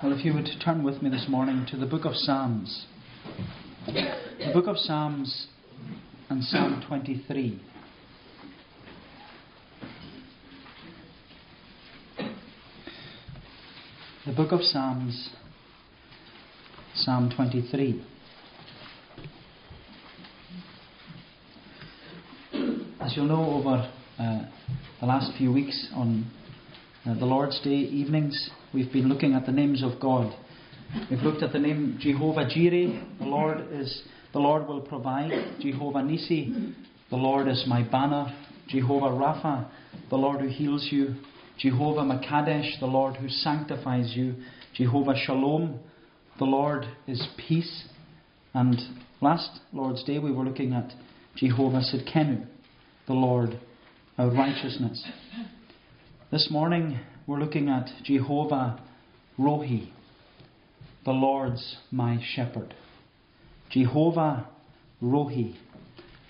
Well, if you would turn with me this morning to the book of Psalms. The book of Psalms and Psalm 23. The book of Psalms, Psalm 23. As you'll know, over uh, the last few weeks on uh, the Lord's Day evenings, we've been looking at the names of God. We've looked at the name Jehovah Jireh, the Lord is the Lord will provide. Jehovah Nisi, the Lord is my banner. Jehovah Rapha, the Lord who heals you. Jehovah Makadesh, the Lord who sanctifies you. Jehovah Shalom, the Lord is peace. And last Lord's Day we were looking at Jehovah Sidkenu, the Lord our righteousness. This morning we're looking at Jehovah Rohi, the Lord's my shepherd. Jehovah Rohi,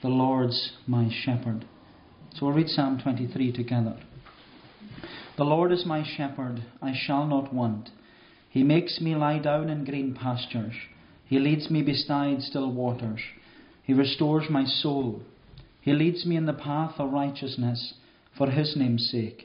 the Lord's my shepherd. So we'll read Psalm 23 together. The Lord is my shepherd, I shall not want. He makes me lie down in green pastures. He leads me beside still waters. He restores my soul. He leads me in the path of righteousness for his name's sake.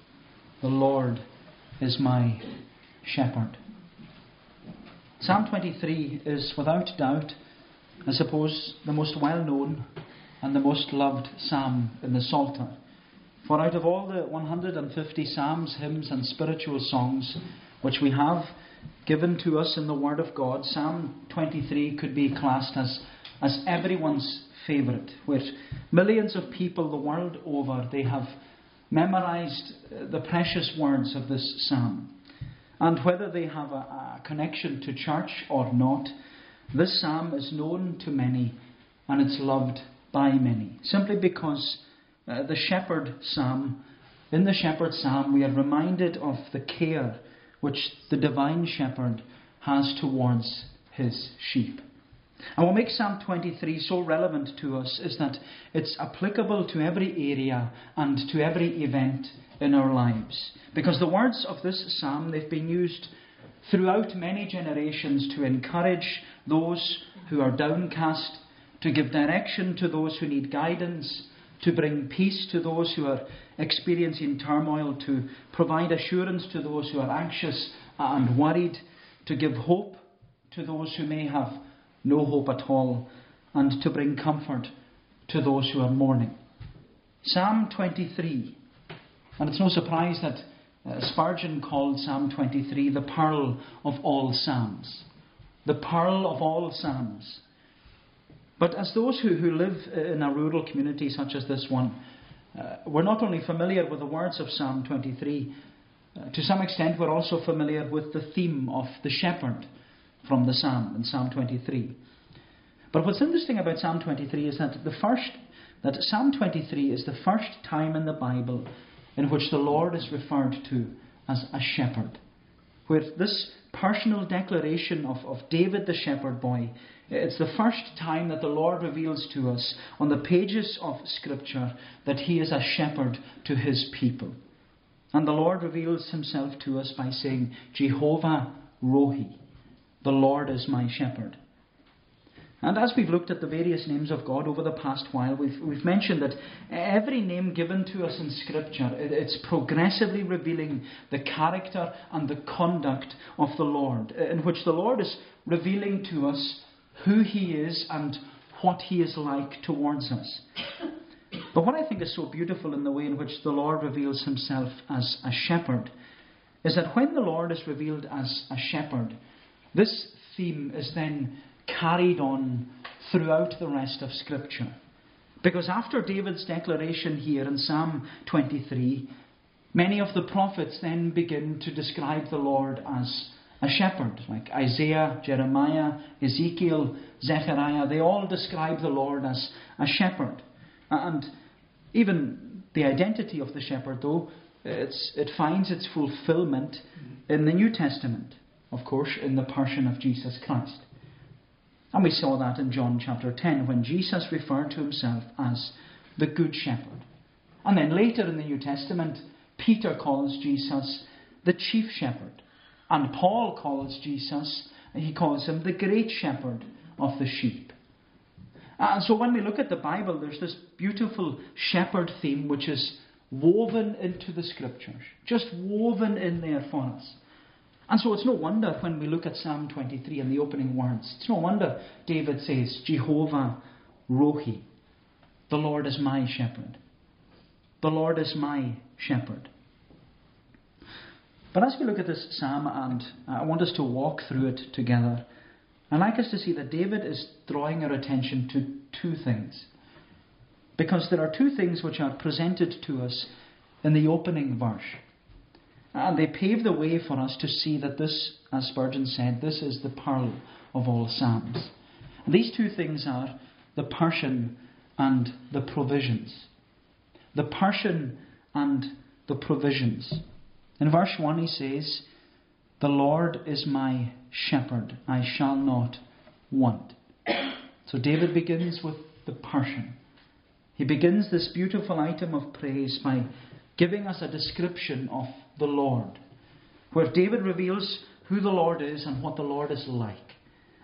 The Lord is my shepherd. Psalm 23 is without doubt, I suppose, the most well known and the most loved psalm in the Psalter. For out of all the 150 psalms, hymns, and spiritual songs which we have given to us in the Word of God, Psalm 23 could be classed as, as everyone's favourite, where millions of people the world over they have memorized uh, the precious words of this psalm. And whether they have a, a connection to church or not, this psalm is known to many and it's loved by many. Simply because uh, the shepherd psalm, in the shepherd psalm, we are reminded of the care which the divine shepherd has towards his sheep. And what makes Psalm 23 so relevant to us is that it's applicable to every area and to every event in our lives. Because the words of this psalm, they've been used throughout many generations to encourage those who are downcast, to give direction to those who need guidance, to bring peace to those who are experiencing turmoil, to provide assurance to those who are anxious and worried, to give hope to those who may have no hope at all, and to bring comfort to those who are mourning. Psalm 23, and it's no surprise that uh, Spurgeon called Psalm 23 the pearl of all Psalms. The pearl of all Psalms. But as those who, who live in a rural community such as this one, uh, we're not only familiar with the words of Psalm 23, uh, to some extent we're also familiar with the theme of the shepherd from the Psalm in Psalm 23. But what's interesting about Psalm 23 is that the first that Psalm 23 is the first time in the Bible in which the Lord is referred to as a shepherd. With this personal declaration of, of David the shepherd boy, it's the first time that the Lord reveals to us on the pages of Scripture that he is a shepherd to his people. And the Lord reveals himself to us by saying, Jehovah Rohi. The Lord is my shepherd. And as we've looked at the various names of God over the past while, we've, we've mentioned that every name given to us in Scripture, it's progressively revealing the character and the conduct of the Lord, in which the Lord is revealing to us who He is and what He is like towards us. But what I think is so beautiful in the way in which the Lord reveals Himself as a shepherd is that when the Lord is revealed as a shepherd, this theme is then carried on throughout the rest of Scripture. Because after David's declaration here in Psalm 23, many of the prophets then begin to describe the Lord as a shepherd, like Isaiah, Jeremiah, Ezekiel, Zechariah. They all describe the Lord as a shepherd. And even the identity of the shepherd, though, it finds its fulfillment in the New Testament, of course, in the person of Jesus Christ. And we saw that in John chapter 10 when Jesus referred to himself as the Good Shepherd. And then later in the New Testament, Peter calls Jesus the Chief Shepherd. And Paul calls Jesus, he calls him the Great Shepherd of the sheep. And so when we look at the Bible, there's this beautiful shepherd theme which is woven into the scriptures, just woven in there for us. And so it's no wonder when we look at Psalm 23 and the opening words, it's no wonder David says, Jehovah Rohi, the Lord is my shepherd. The Lord is my shepherd. But as we look at this psalm, and uh, I want us to walk through it together, I'd like us to see that David is drawing our attention to two things. Because there are two things which are presented to us in the opening verse. And they pave the way for us to see that this, as Spurgeon said, this is the pearl of all Psalms. And these two things are the person and the provisions. The person and the provisions. In verse 1, he says, The Lord is my shepherd, I shall not want. So David begins with the person. He begins this beautiful item of praise by giving us a description of the Lord, where David reveals who the Lord is and what the Lord is like.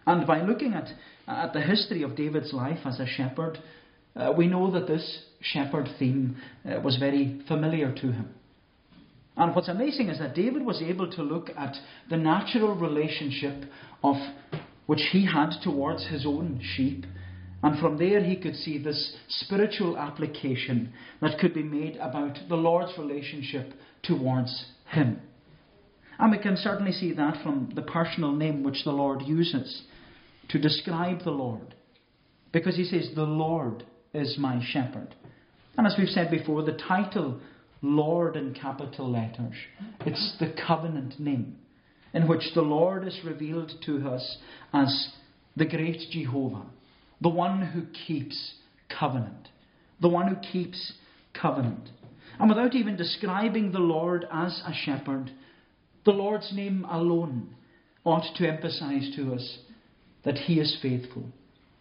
And by looking at, at the history of David's life as a shepherd, uh, we know that this shepherd theme uh, was very familiar to him. And what's amazing is that David was able to look at the natural relationship of which he had towards his own sheep and from there, he could see this spiritual application that could be made about the Lord's relationship towards him. And we can certainly see that from the personal name which the Lord uses to describe the Lord. Because he says, The Lord is my shepherd. And as we've said before, the title Lord in capital letters, it's the covenant name in which the Lord is revealed to us as the great Jehovah the one who keeps covenant. The one who keeps covenant. And without even describing the Lord as a shepherd, the Lord's name alone ought to emphasize to us that He is faithful.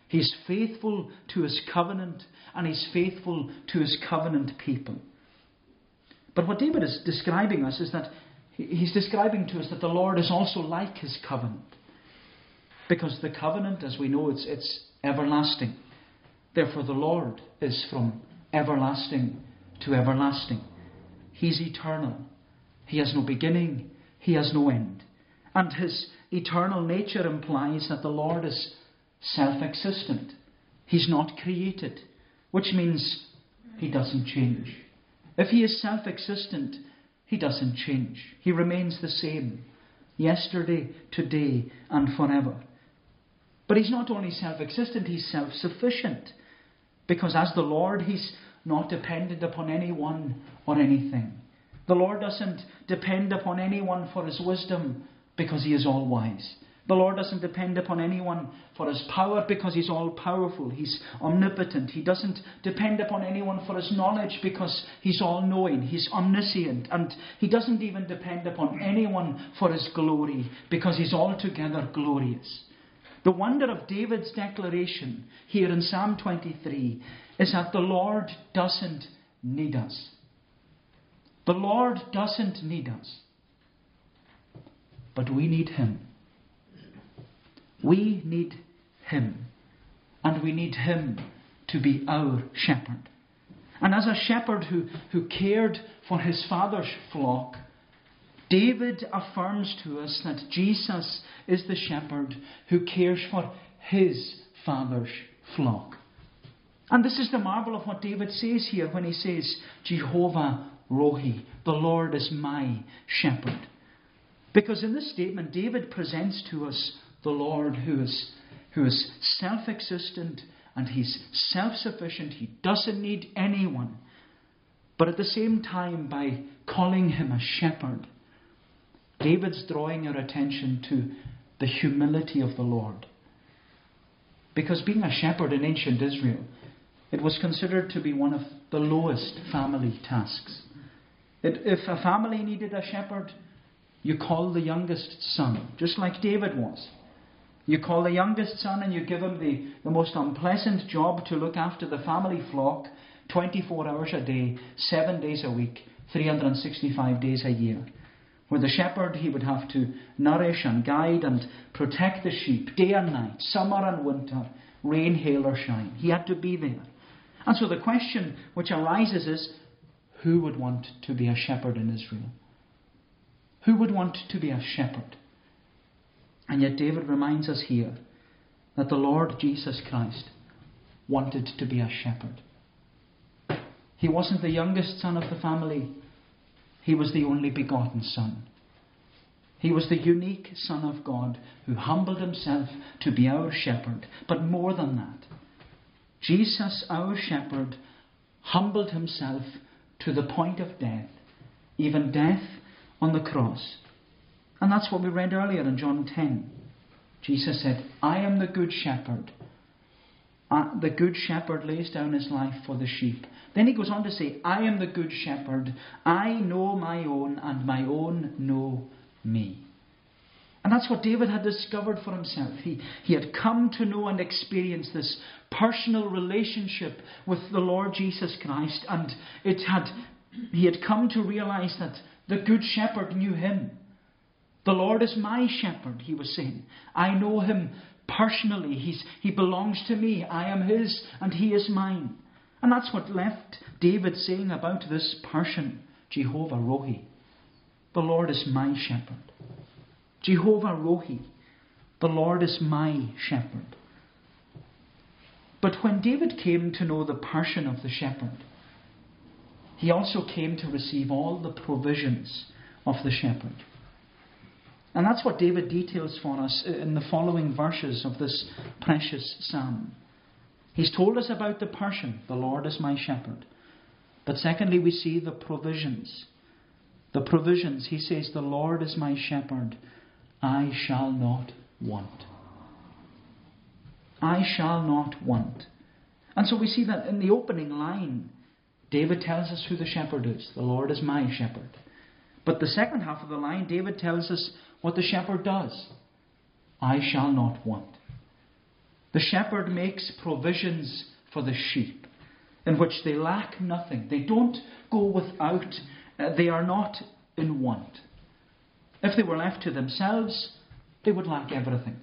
He is faithful to His covenant and He's faithful to His covenant people. But what David is describing us is that he's describing to us that the Lord is also like His covenant. Because the covenant, as we know, it's, it's everlasting. Therefore, the Lord is from everlasting to everlasting. He's eternal. He has no beginning, He has no end. And His eternal nature implies that the Lord is self existent. He's not created, which means He doesn't change. If He is self existent, He doesn't change. He remains the same yesterday, today, and forever. But he's not only self existent, he's self sufficient. Because as the Lord, he's not dependent upon anyone or anything. The Lord doesn't depend upon anyone for his wisdom because he is all wise. The Lord doesn't depend upon anyone for his power because he's all powerful. He's omnipotent. He doesn't depend upon anyone for his knowledge because he's all knowing. He's omniscient. And he doesn't even depend upon anyone for his glory because he's altogether glorious. The wonder of David's declaration here in Psalm 23 is that the Lord doesn't need us. The Lord doesn't need us. But we need Him. We need Him. And we need Him to be our shepherd. And as a shepherd who, who cared for his father's flock, David affirms to us that Jesus is the shepherd who cares for his father's flock. And this is the marvel of what David says here when he says, Jehovah Rohi, the Lord is my shepherd. Because in this statement, David presents to us the Lord who is, who is self existent and he's self sufficient. He doesn't need anyone. But at the same time, by calling him a shepherd, David's drawing our attention to the humility of the Lord. Because being a shepherd in ancient Israel, it was considered to be one of the lowest family tasks. It, if a family needed a shepherd, you call the youngest son, just like David was. You call the youngest son and you give him the, the most unpleasant job to look after the family flock 24 hours a day, 7 days a week, 365 days a year. Where the shepherd, he would have to nourish and guide and protect the sheep day and night, summer and winter, rain, hail, or shine. He had to be there. And so the question which arises is who would want to be a shepherd in Israel? Who would want to be a shepherd? And yet, David reminds us here that the Lord Jesus Christ wanted to be a shepherd. He wasn't the youngest son of the family, he was the only begotten Son. He was the unique Son of God who humbled himself to be our shepherd. But more than that, Jesus, our shepherd, humbled himself to the point of death, even death on the cross. And that's what we read earlier in John 10. Jesus said, I am the good shepherd. Uh, the good shepherd lays down his life for the sheep. Then he goes on to say, I am the good shepherd. I know my own, and my own know me. And that's what David had discovered for himself. He, he had come to know and experience this personal relationship with the Lord Jesus Christ, and it had, he had come to realize that the Good Shepherd knew him. The Lord is my shepherd, he was saying. I know him personally. He's, he belongs to me. I am his, and he is mine. And that's what left David saying about this person, Jehovah Rohi. The Lord is my shepherd. Jehovah Rohi. The Lord is my shepherd. But when David came to know the person of the shepherd, he also came to receive all the provisions of the shepherd. And that's what David details for us in the following verses of this precious psalm. He's told us about the person, the Lord is my shepherd. But secondly, we see the provisions. The provisions. He says, The Lord is my shepherd, I shall not want. I shall not want. And so we see that in the opening line, David tells us who the shepherd is. The Lord is my shepherd. But the second half of the line, David tells us what the shepherd does. I shall not want. The shepherd makes provisions for the sheep in which they lack nothing. They don't go without, uh, they are not in want. If they were left to themselves, they would lack everything.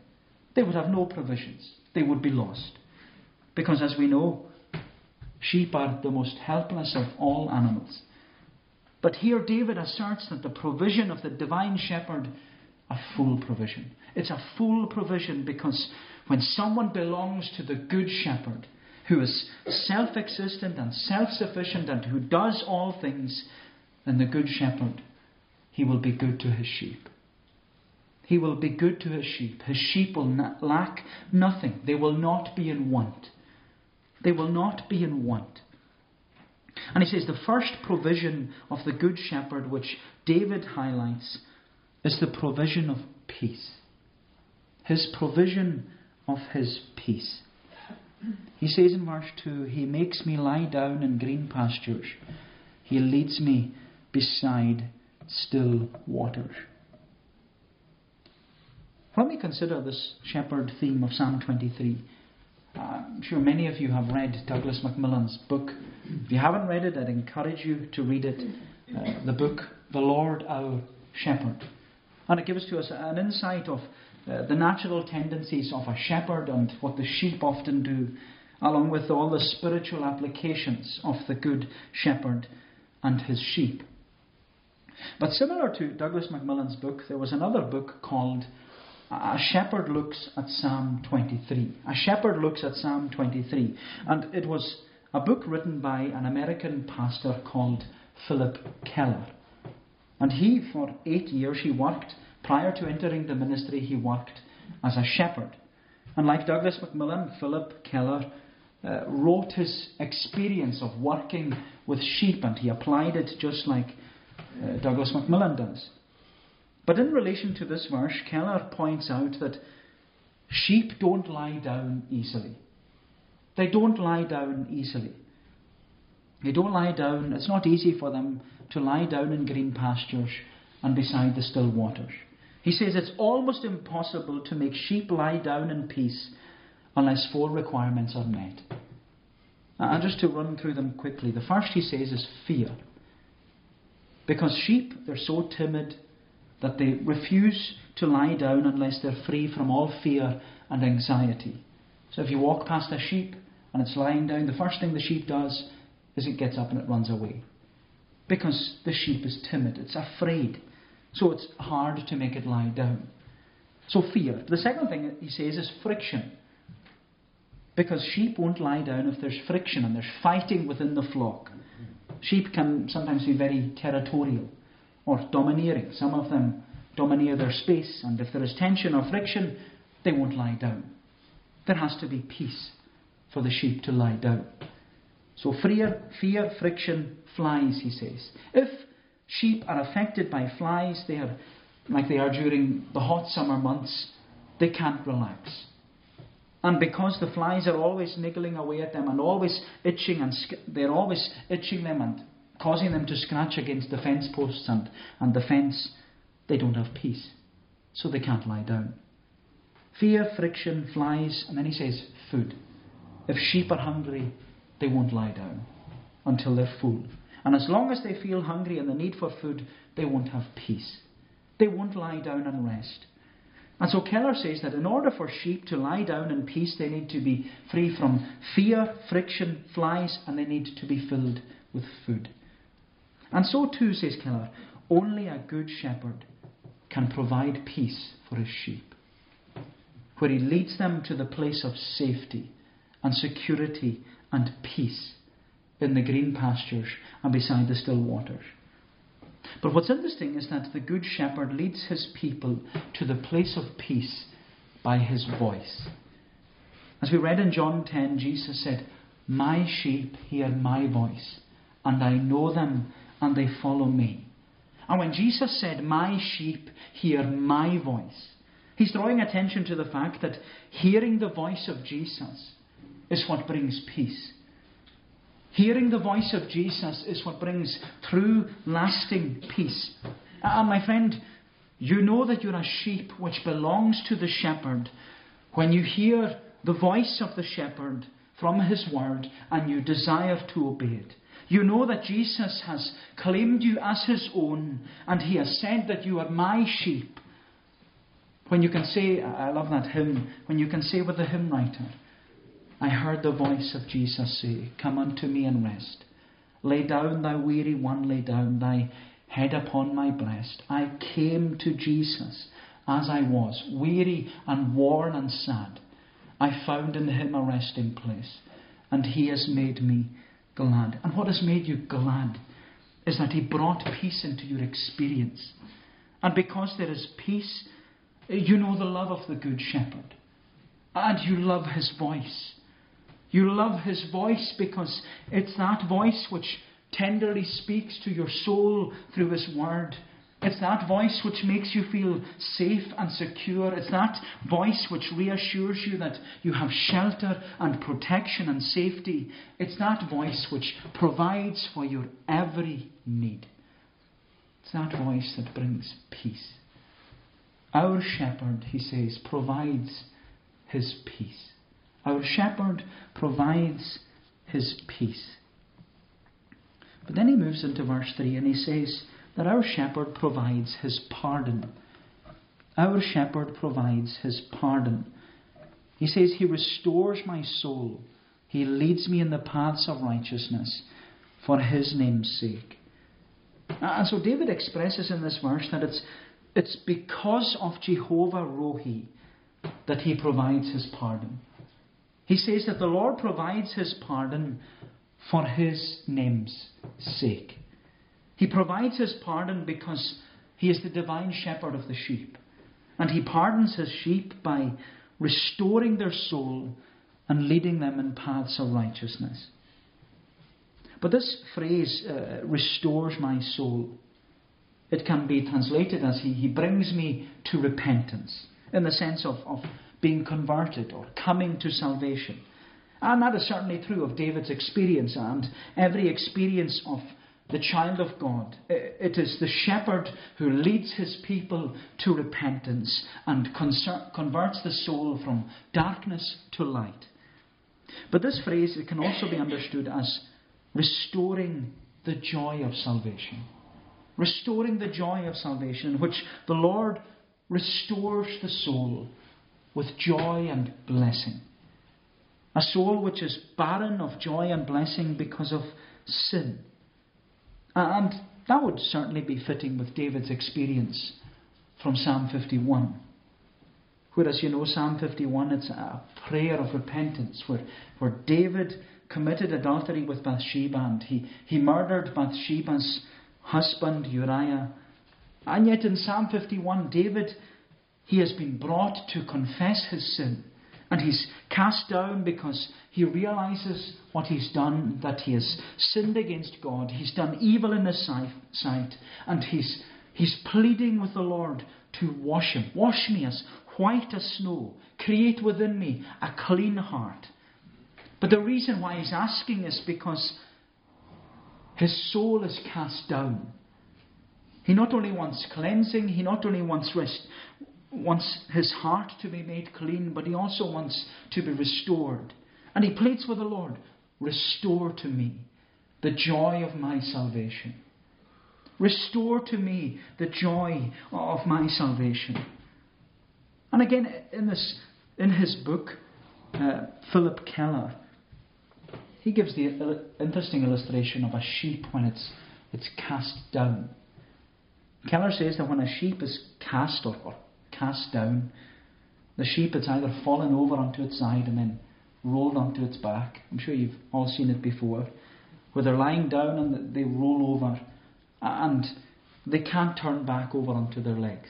They would have no provisions. They would be lost. Because as we know, sheep are the most helpless of all animals. But here David asserts that the provision of the divine shepherd a full provision. It's a full provision because when someone belongs to the Good Shepherd, who is self existent and self sufficient and who does all things, then the Good Shepherd, he will be good to his sheep. He will be good to his sheep. His sheep will not lack nothing. They will not be in want. They will not be in want. And he says the first provision of the Good Shepherd, which David highlights, is the provision of peace. His provision of his peace. He says in verse 2 He makes me lie down in green pastures, He leads me beside still waters. When we consider this shepherd theme of Psalm 23, I'm sure many of you have read Douglas Macmillan's book. If you haven't read it, I'd encourage you to read it. Uh, the book, The Lord Our Shepherd. And it gives to us an insight of uh, the natural tendencies of a shepherd and what the sheep often do, along with all the spiritual applications of the good shepherd and his sheep. But similar to Douglas Macmillan's book, there was another book called A Shepherd Looks at Psalm 23. A Shepherd Looks at Psalm 23. And it was a book written by an American pastor called Phillip Keller. And he, for eight years, he worked, prior to entering the ministry, he worked as a shepherd. And like Douglas Macmillan, Phillip Keller uh, wrote his experience of working with sheep and he applied it just like uh, Douglas Macmillan does. But in relation to this verse, Keller points out that sheep don't lie down easily. They don't lie down easily. They don't lie down, it's not easy for them to lie down in green pastures and beside the still waters. He says it's almost impossible to make sheep lie down in peace unless four requirements are met. And just to run through them quickly, the first he says is fear. Because sheep, they're so timid that they refuse to lie down unless they're free from all fear and anxiety. So if you walk past a sheep and it's lying down, the first thing the sheep does is it gets up and it runs away. Because the sheep is timid, it's afraid. So it's hard to make it lie down. So fear. The second thing he says is friction. Because sheep won't lie down if there's friction and there's fighting within the flock. Sheep can sometimes be very territorial or domineering. Some of them domineer their space, and if there is tension or friction, they won't lie down. There has to be peace for the sheep to lie down. So fear, fear, friction, flies, he says. If sheep are affected by flies, they are like they are during the hot summer months, they can't relax. And because the flies are always niggling away at them and always itching, and they're always itching them and causing them to scratch against the fence posts and, and the fence, they don't have peace. So they can't lie down. Fear, friction, flies, and then he says food. If sheep are hungry, they won't lie down until they're full. And as long as they feel hungry and the need for food, they won't have peace. They won't lie down and rest. And so Keller says that in order for sheep to lie down in peace, they need to be free from fear, friction, flies, and they need to be filled with food. And so too, says Keller, only a good shepherd can provide peace for his sheep, where he leads them to the place of safety and security and peace in the green pastures and beside the still waters. But what's interesting is that the Good Shepherd leads his people to the place of peace by his voice. As we read in John 10, Jesus said, My sheep hear my voice, and I know them, and they follow me. And when Jesus said, My sheep hear my voice, he's drawing attention to the fact that hearing the voice of Jesus is what brings peace. Hearing the voice of Jesus is what brings true, lasting peace. And my friend, you know that you're a sheep which belongs to the shepherd when you hear the voice of the shepherd from his word and you desire to obey it. You know that Jesus has claimed you as his own and he has said that you are my sheep. When you can say, I love that hymn, when you can say with the hymn writer, I heard the voice of Jesus say, Come unto me and rest. Lay down, thou weary one, lay down thy head upon my breast. I came to Jesus as I was, weary and worn and sad. I found in him a resting place, and he has made me glad. And what has made you glad is that he brought peace into your experience. And because there is peace, you know the love of the Good Shepherd, and you love his voice. You love his voice because it's that voice which tenderly speaks to your soul through his word. It's that voice which makes you feel safe and secure. It's that voice which reassures you that you have shelter and protection and safety. It's that voice which provides for your every need. It's that voice that brings peace. Our shepherd, he says, provides his peace. Our shepherd provides his peace. But then he moves into verse 3 and he says that our shepherd provides his pardon. Our shepherd provides his pardon. He says, He restores my soul. He leads me in the paths of righteousness for his name's sake. And so David expresses in this verse that it's, it's because of Jehovah Rohi that he provides his pardon. He says that the Lord provides his pardon for his name's sake. He provides his pardon because he is the divine shepherd of the sheep. And he pardons his sheep by restoring their soul and leading them in paths of righteousness. But this phrase, uh, restores my soul, it can be translated as He, he brings me to repentance, in the sense of, of being converted or coming to salvation. And that is certainly true of David's experience and every experience of the child of God. It is the shepherd who leads his people to repentance and converts the soul from darkness to light. But this phrase it can also be understood as restoring the joy of salvation. Restoring the joy of salvation, in which the Lord restores the soul with joy and blessing. A soul which is barren of joy and blessing because of sin. And that would certainly be fitting with David's experience from Psalm 51. Whereas you know, Psalm 51, it's a prayer of repentance where, where David committed adultery with Bathsheba and he, he murdered Bathsheba's husband Uriah. And yet in Psalm 51, David, he has been brought to confess his sin. And he's cast down because he realizes what he's done, that he has sinned against God. He's done evil in his sight. And he's, he's pleading with the Lord to wash him. Wash me as white as snow. Create within me a clean heart. But the reason why he's asking is because his soul is cast down. He not only wants cleansing, he not only wants rest, wants his heart to be made clean, but he also wants to be restored. And he pleads with the Lord, Restore to me the joy of my salvation. Restore to me the joy of my salvation. And again, in, this, in his book, uh, Phillip Keller, he gives the interesting illustration of a sheep when it's, it's cast down. Keller says that when a sheep is cast or, or cast down, the sheep it's either fallen over onto its side and then rolled onto its back. I'm sure you've all seen it before, where they're lying down and they roll over and they can't turn back over onto their legs.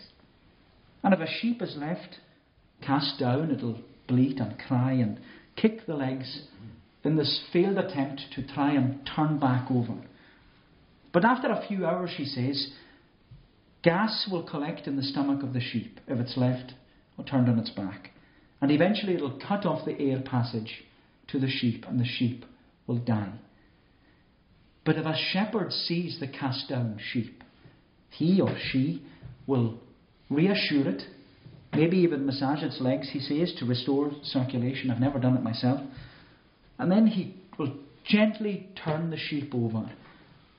And if a sheep is left cast down, it'll bleat and cry and kick the legs in this failed attempt to try and turn back over. But after a few hours, she says, gas will collect in the stomach of the sheep if it's left or turned on its back. And eventually it'll cut off the air passage to the sheep, and the sheep will die. But if a shepherd sees the cast down sheep, he or she will reassure it, maybe even massage its legs, he says, to restore circulation. I've never done it myself. And then he will gently turn the sheep over,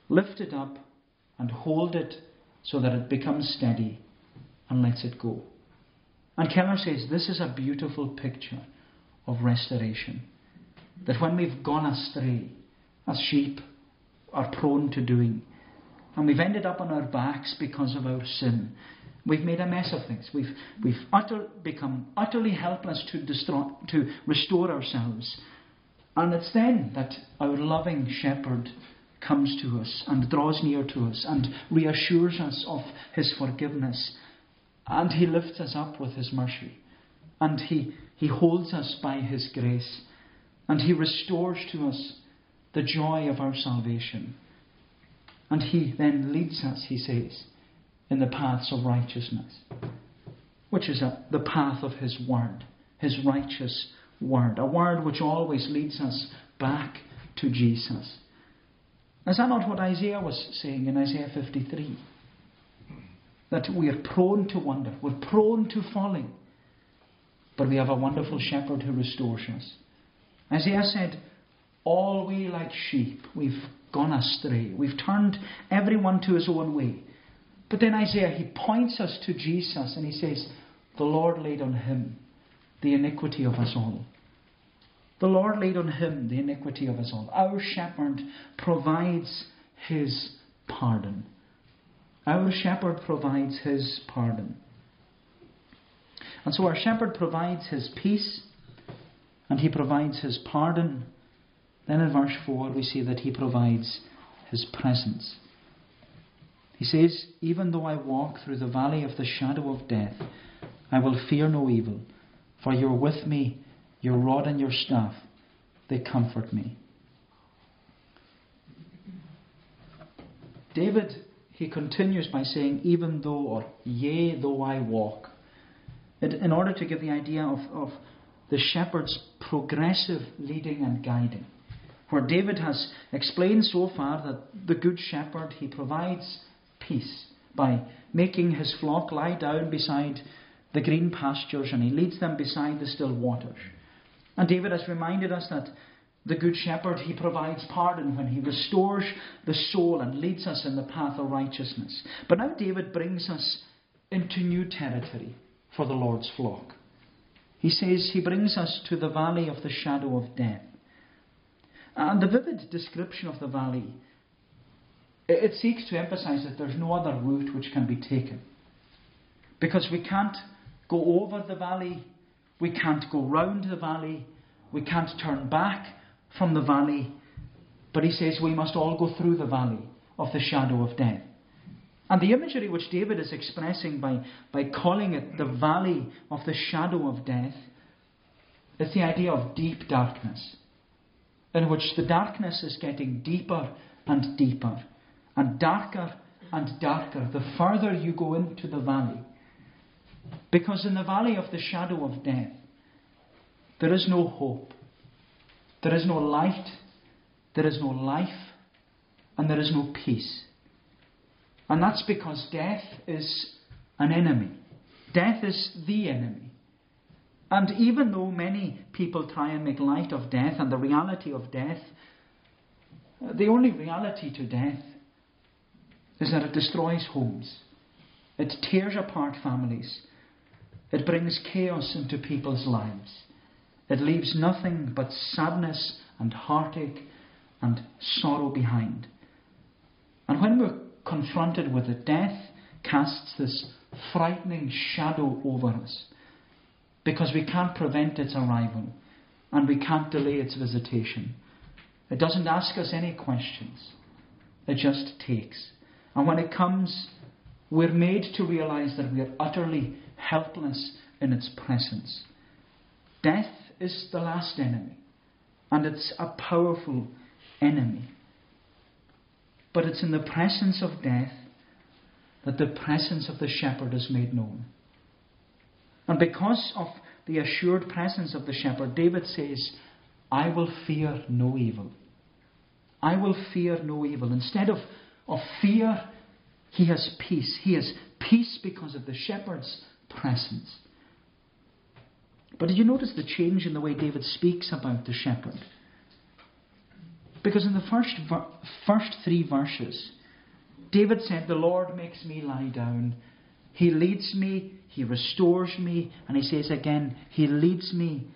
lift it up, and hold it so that it becomes steady and lets it go. And Keller says this is a beautiful picture of restoration. That when we've gone astray, as sheep are prone to doing, and we've ended up on our backs because of our sin, we've made a mess of things. We've, we've utter, become utterly helpless to, to restore ourselves. And it's then that our loving shepherd comes to us and draws near to us and reassures us of his forgiveness. And he lifts us up with his mercy. And he, he holds us by his grace. And he restores to us the joy of our salvation. And he then leads us, he says, in the paths of righteousness, which is a, the path of his word, his righteous word, a word which always leads us back to Jesus. Is that not what Isaiah was saying in Isaiah 53? That we are prone to wander, we're prone to falling, but we have a wonderful shepherd who restores us. Isaiah said, All we like sheep, we've gone astray, we've turned everyone to his own way. But then Isaiah, he points us to Jesus and he says, The Lord laid on him the iniquity of us all. The Lord laid on him the iniquity of us all. Our shepherd provides his pardon. Our shepherd provides his pardon. And so our shepherd provides his peace and he provides his pardon. Then in verse 4 we see that he provides his presence. He says, Even though I walk through the valley of the shadow of death, I will fear no evil, for you're with me your rod and your staff, they comfort me. David, he continues by saying, even though, or yea, though I walk. In order to give the idea of, of the shepherd's progressive leading and guiding. Where David has explained so far that the good shepherd, he provides peace by making his flock lie down beside the green pastures and he leads them beside the still waters. And David has reminded us that the Good Shepherd, he provides pardon when he restores the soul and leads us in the path of righteousness. But now David brings us into new territory for the Lord's flock. He says he brings us to the valley of the shadow of death. And the vivid description of the valley, it seeks to emphasize that there's no other route which can be taken. Because we can't go over the valley, we can't go round the valley, we can't turn back from the valley. But he says we must all go through the valley of the shadow of death. And the imagery which David is expressing by, by calling it the valley of the shadow of death is the idea of deep darkness, in which the darkness is getting deeper and deeper, and darker and darker the further you go into the valley. Because in the valley of the shadow of death, there is no hope, there is no light, there is no life, and there is no peace. And that's because death is an enemy. Death is the enemy. And even though many people try and make light of death and the reality of death, the only reality to death is that it destroys homes, it tears apart families, it brings chaos into people's lives, it leaves nothing but sadness and heartache and sorrow behind. And when we're confronted with it, death casts this frightening shadow over us because we can't prevent its arrival and we can't delay its visitation. It doesn't ask us any questions, it just takes. And when it comes, we're made to realize that we are utterly helpless in its presence. Death is the last enemy, and it's a powerful enemy. But it's in the presence of death that the presence of the shepherd is made known. And because of the assured presence of the shepherd, David says, I will fear no evil. I will fear no evil. Instead of, of fear, he has peace. He has peace because of the shepherd's presence. But did you notice the change in the way David speaks about the shepherd? Because in the first, first three verses, David said, The Lord makes me lie down. He leads me, He restores me, and He says again, He leads me.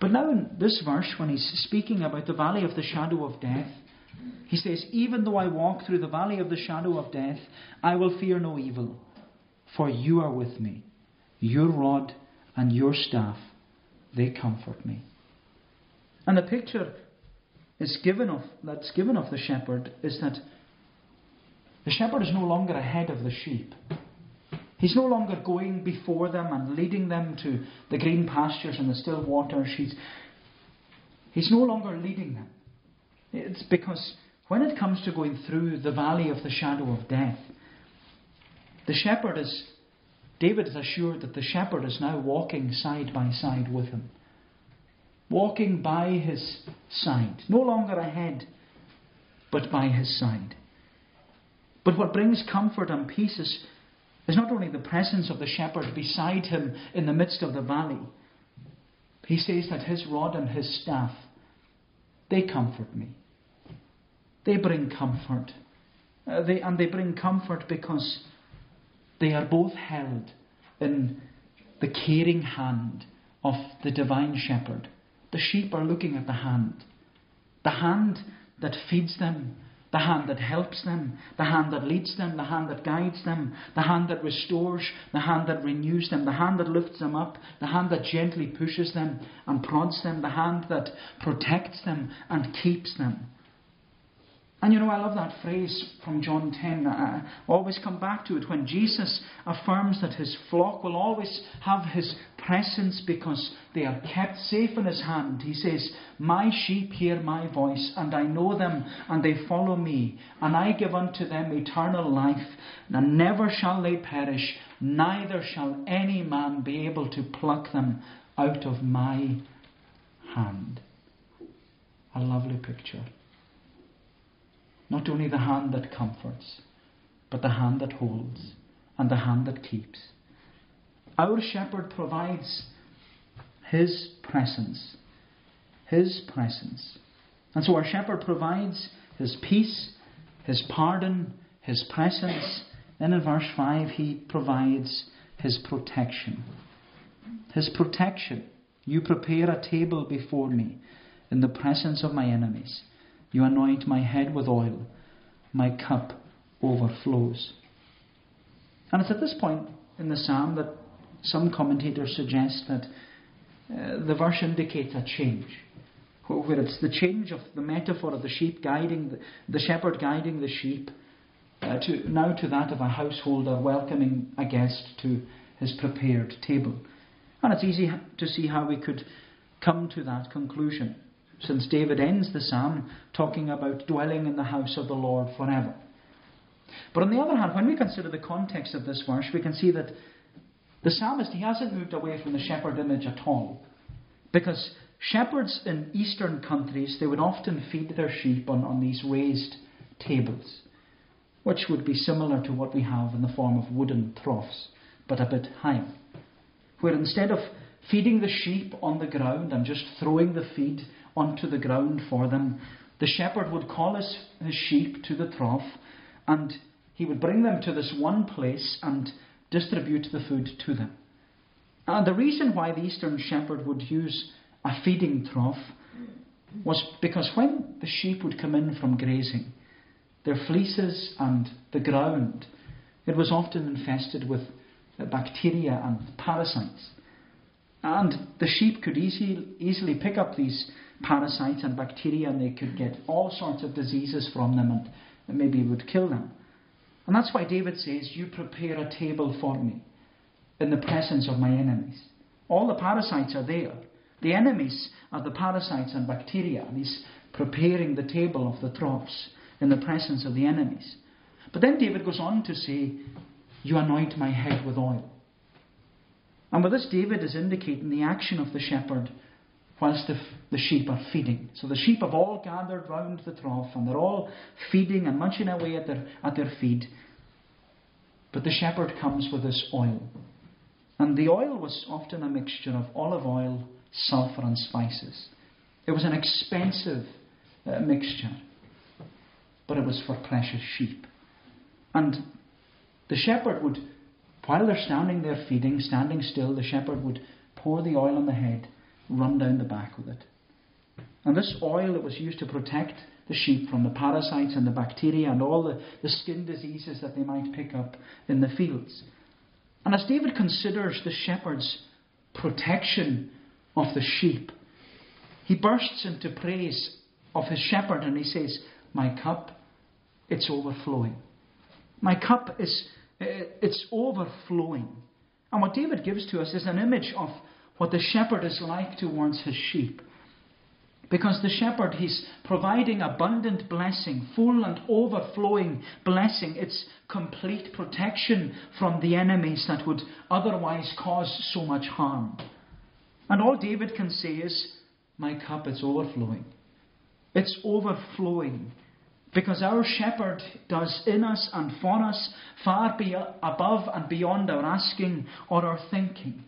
But now in this verse, when he's speaking about the valley of the shadow of death, he says, Even though I walk through the valley of the shadow of death, I will fear no evil, for you are with me. Your rod and your staff, they comfort me. And the picture is given of, that's given of the shepherd is that the shepherd is no longer ahead of the sheep. He's no longer going before them and leading them to the green pastures and the still waters. He's, he's no longer leading them. It's because when it comes to going through the valley of the shadow of death, the shepherd is, David is assured that the shepherd is now walking side by side with him walking by his side, no longer ahead, but by his side. But what brings comfort and peace is, is not only the presence of the shepherd beside him in the midst of the valley. He says that his rod and his staff, they comfort me. They bring comfort. Uh, they, and they bring comfort because they are both held in the caring hand of the divine shepherd. The sheep are looking at the hand. The hand that feeds them, the hand that helps them, the hand that leads them, the hand that guides them, the hand that restores, the hand that renews them, the hand that lifts them up, the hand that gently pushes them and prods them, the hand that protects them and keeps them. And you know, I love that phrase from John 10. I uh, always come back to it when Jesus affirms that his flock will always have his presence because they are kept safe in his hand. He says, My sheep hear my voice, and I know them, and they follow me, and I give unto them eternal life, and never shall they perish, neither shall any man be able to pluck them out of my hand. A lovely picture. Not only the hand that comforts, but the hand that holds and the hand that keeps. Our shepherd provides his presence. His presence. And so our shepherd provides his peace, his pardon, his presence. Then in verse 5, he provides his protection. His protection. You prepare a table before me in the presence of my enemies. You anoint my head with oil, my cup overflows. And it's at this point in the psalm that some commentators suggest that uh, the verse indicates a change, where it's the change of the metaphor of the sheep guiding the, the shepherd guiding the sheep, uh, to now to that of a householder welcoming a guest to his prepared table. And it's easy to see how we could come to that conclusion since David ends the psalm talking about dwelling in the house of the Lord forever. But on the other hand, when we consider the context of this verse, we can see that the psalmist he hasn't moved away from the shepherd image at all. Because shepherds in eastern countries, they would often feed their sheep on, on these raised tables, which would be similar to what we have in the form of wooden troughs, but a bit higher. Where instead of feeding the sheep on the ground and just throwing the feed onto the ground for them. The shepherd would call his, his sheep to the trough and he would bring them to this one place and distribute the food to them. And the reason why the eastern shepherd would use a feeding trough was because when the sheep would come in from grazing, their fleeces and the ground, it was often infested with bacteria and parasites. And the sheep could easy, easily pick up these parasites and bacteria, and they could get all sorts of diseases from them, and, maybe would kill them. And that's why David says, You prepare a table for me in the presence of my enemies. All the parasites are there. The enemies are the parasites and bacteria, and he's preparing the table of the troughs in the presence of the enemies. But then David goes on to say, You anoint my head with oil. And with this, David is indicating the action of the shepherd whilst the, the sheep are feeding. So the sheep have all gathered round the trough and they're all feeding and munching away at their, at their feed. But the shepherd comes with this oil. And the oil was often a mixture of olive oil, sulphur, and spices. It was an expensive uh, mixture, but it was for precious sheep. And the shepherd would, while they're standing there feeding, standing still, the shepherd would pour the oil on the head run down the back with it. And this oil that was used to protect the sheep from the parasites and the bacteria and all the, the skin diseases that they might pick up in the fields. And as David considers the shepherd's protection of the sheep, he bursts into praise of his shepherd and he says, My cup, it's overflowing. My cup is eh, it's overflowing. And what David gives to us is an image of what the shepherd is like towards his sheep. Because the shepherd, he's providing abundant blessing, full and overflowing blessing. It's complete protection from the enemies that would otherwise cause so much harm. And all David can say is, My cup is overflowing. It's overflowing. Because our shepherd does in us and for us far be above and beyond our asking or our thinking.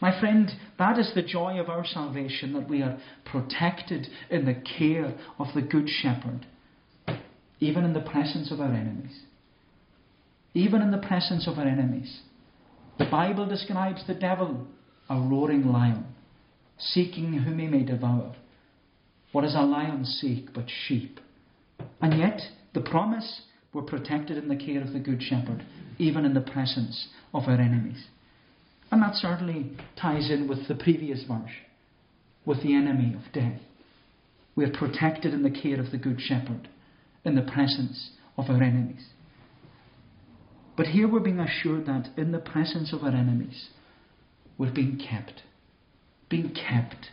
My friend, that is the joy of our salvation, that we are protected in the care of the Good Shepherd, even in the presence of our enemies. Even in the presence of our enemies. The Bible describes the devil a roaring lion, seeking whom he may devour. What does a lion seek but sheep? And yet, the promise we're protected in the care of the Good Shepherd, even in the presence of our enemies. And that certainly ties in with the previous verse, with the enemy of death. We are protected in the care of the Good Shepherd, in the presence of our enemies. But here we're being assured that in the presence of our enemies, we're being kept. Being kept.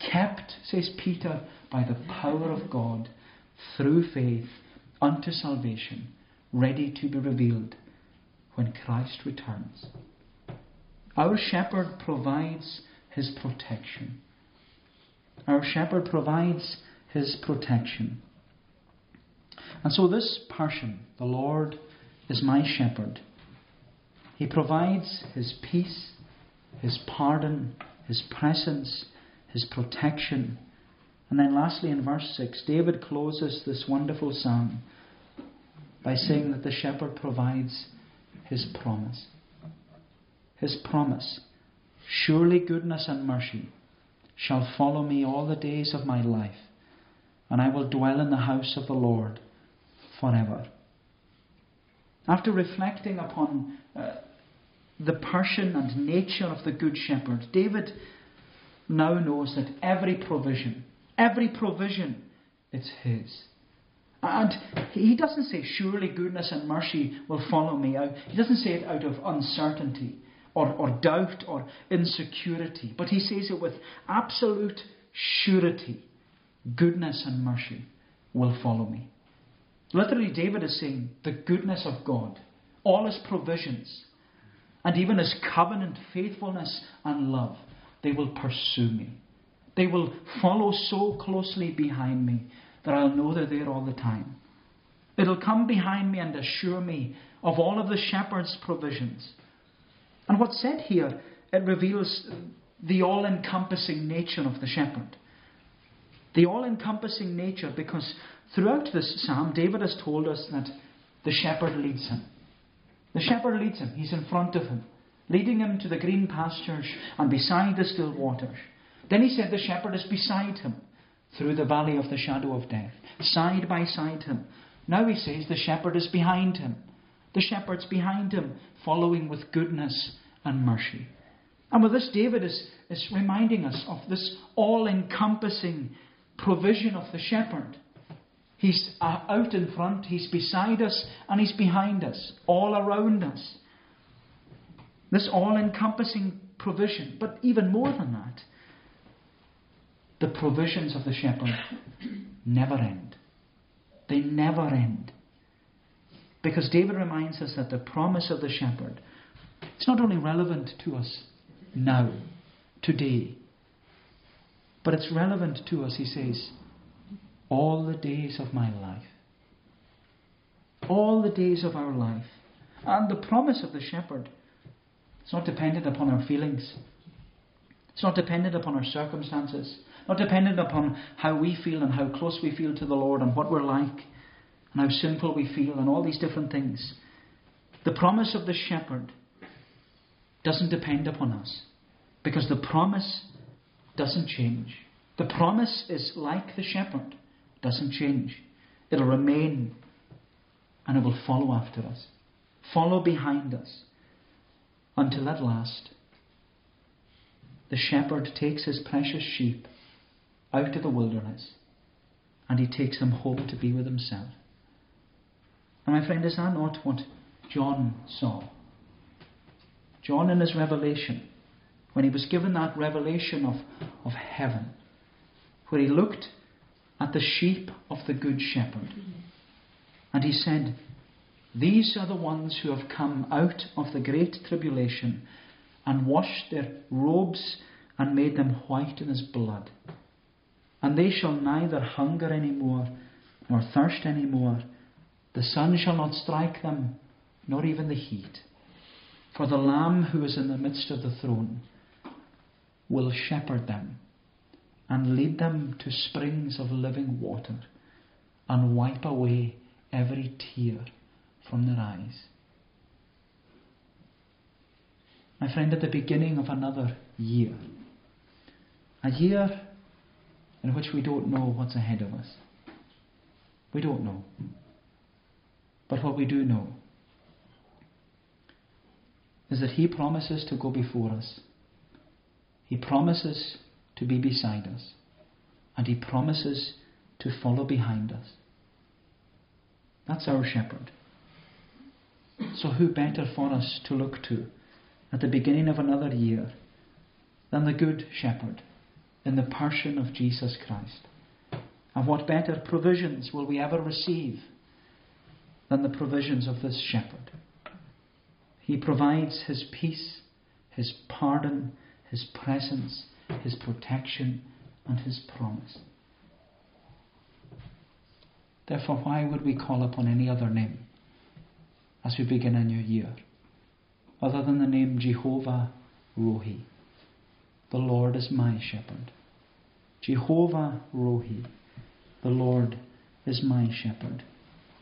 Kept, says Peter, by the power of God through faith unto salvation, ready to be revealed when Christ returns. Our shepherd provides his protection. Our shepherd provides his protection. And so, this person, the Lord, is my shepherd. He provides his peace, his pardon, his presence, his protection. And then, lastly, in verse 6, David closes this wonderful psalm by saying that the shepherd provides his promise. His promise Surely goodness and mercy shall follow me all the days of my life, and I will dwell in the house of the Lord forever. After reflecting upon uh, the person and nature of the Good Shepherd, David now knows that every provision, every provision, it's his. And he doesn't say, Surely goodness and mercy will follow me. He doesn't say it out of uncertainty or, or doubt or insecurity, but he says it with absolute surety goodness and mercy will follow me. Literally, David is saying the goodness of God, all his provisions, and even his covenant faithfulness and love, they will pursue me. They will follow so closely behind me that I'll know they're there all the time. It'll come behind me and assure me of all of the shepherd's provisions. And what's said here, it reveals the all encompassing nature of the shepherd. The all encompassing nature, because throughout this psalm, David has told us that the shepherd leads him. The shepherd leads him, he's in front of him, leading him to the green pastures and beside the still waters. Then he said the shepherd is beside him through the valley of the shadow of death, side by side him. Now he says the shepherd is behind him. The shepherd's behind him, following with goodness and mercy. And with this, David is, is reminding us of this all encompassing provision of the shepherd. He's uh, out in front, he's beside us, and he's behind us, all around us. This all encompassing provision. But even more than that, the provisions of the shepherd never end. They never end. Because David reminds us that the promise of the shepherd is not only relevant to us now, today, but it's relevant to us, he says, all the days of my life. All the days of our life. And the promise of the shepherd is not dependent upon our feelings. It's not dependent upon our circumstances, not dependent upon how we feel and how close we feel to the Lord and what we're like and how sinful we feel and all these different things. The promise of the shepherd doesn't depend upon us because the promise doesn't change. The promise is like the shepherd, doesn't change. It'll remain and it will follow after us, follow behind us until at last the shepherd takes his precious sheep out of the wilderness and he takes them home to be with himself. And my friend, is that not what John saw? John, in his revelation, when he was given that revelation of, of heaven, where he looked at the sheep of the Good Shepherd, and he said, These are the ones who have come out of the great tribulation and washed their robes and made them white in his blood. And they shall neither hunger any more, nor thirst any more the sun shall not strike them, nor even the heat. For the Lamb who is in the midst of the throne will shepherd them and lead them to springs of living water and wipe away every tear from their eyes. My friend, at the beginning of another year, a year in which we don't know what's ahead of us. We don't know. But what we do know is that He promises to go before us. He promises to be beside us. And He promises to follow behind us. That's our shepherd. So, who better for us to look to at the beginning of another year than the Good Shepherd in the person of Jesus Christ? And what better provisions will we ever receive than the provisions of this shepherd? He provides his peace, his pardon, his presence, his protection, and his promise. Therefore, why would we call upon any other name as we begin a new year other than the name Jehovah Rohi? The Lord is my shepherd. Jehovah Rohi, the Lord is my shepherd.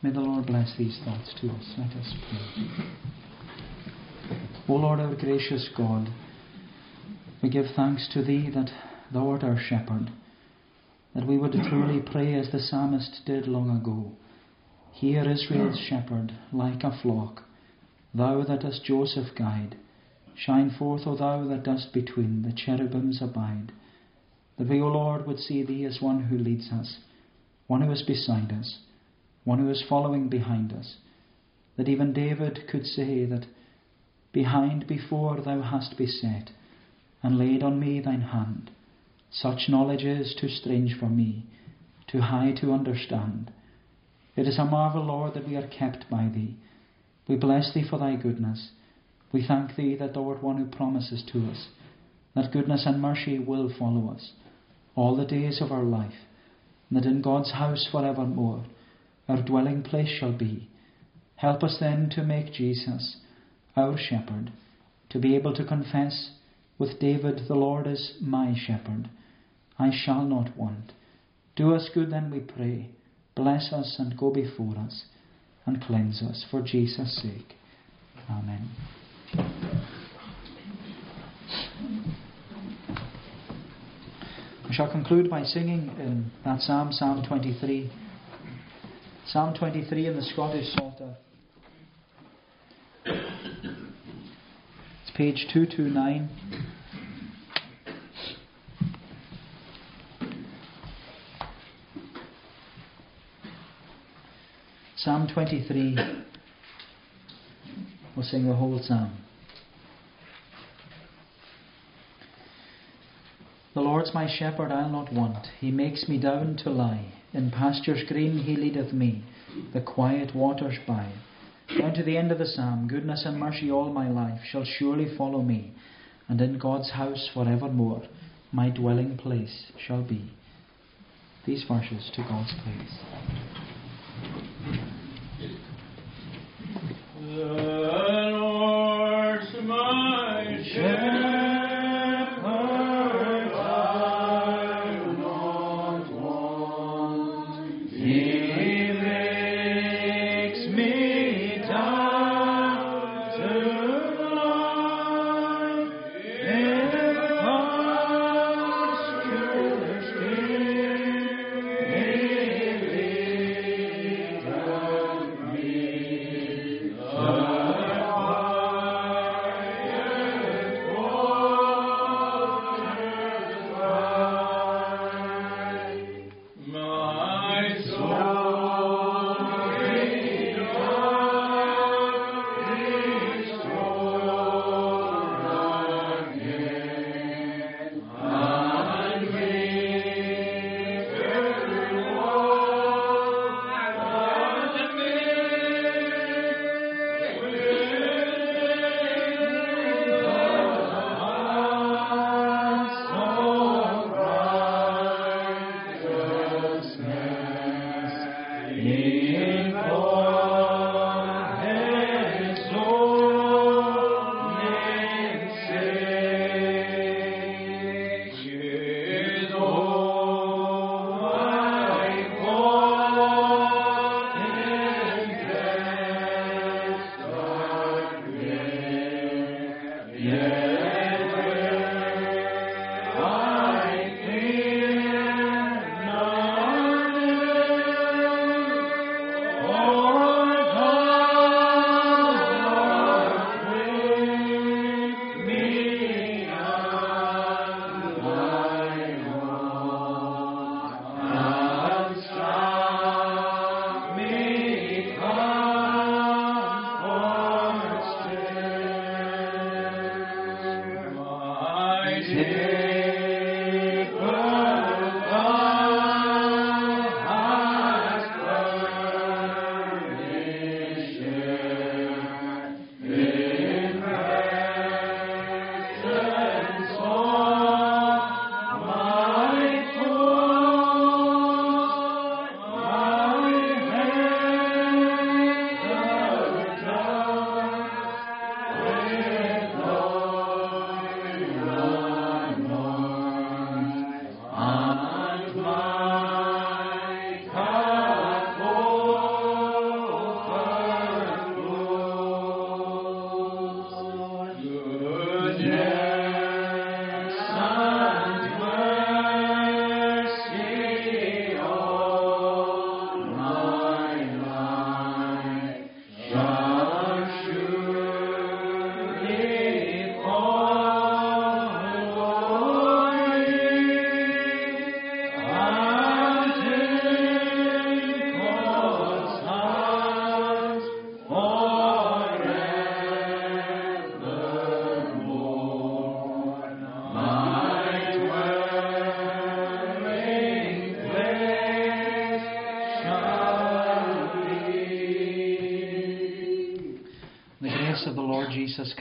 May the Lord bless these thoughts to us. Let us pray. O Lord, our gracious God, we give thanks to Thee that Thou art our shepherd, that we would truly pray as the psalmist did long ago. Hear Israel's shepherd, like a flock, Thou that dost Joseph guide. Shine forth, O Thou that dost between the cherubims abide. That we, O Lord, would see Thee as one who leads us, one who is beside us, one who is following behind us. That even David could say that behind before thou hast beset, and laid on me thine hand. Such knowledge is too strange for me, too high to understand. It is a marvel, Lord, that we are kept by thee. We bless thee for thy goodness. We thank thee that thou art one who promises to us that goodness and mercy will follow us all the days of our life, and that in God's house forevermore our dwelling place shall be. Help us then to make Jesus our shepherd, to be able to confess with David, The Lord is my shepherd, I shall not want. Do us good then, we pray. Bless us and go before us and cleanse us for Jesus' sake. Amen. We shall conclude by singing in that psalm, Psalm 23. Psalm 23 in the Scottish Psalter. It's page 229. Psalm 23. We'll sing the whole psalm. The Lord's my shepherd, I'll not want. He makes me down to lie. In pastures green he leadeth me, the quiet waters by. Down to the end of the psalm, goodness and mercy all my life shall surely follow me, and in God's house forevermore my dwelling place shall be. These verses to God's praise. Uh,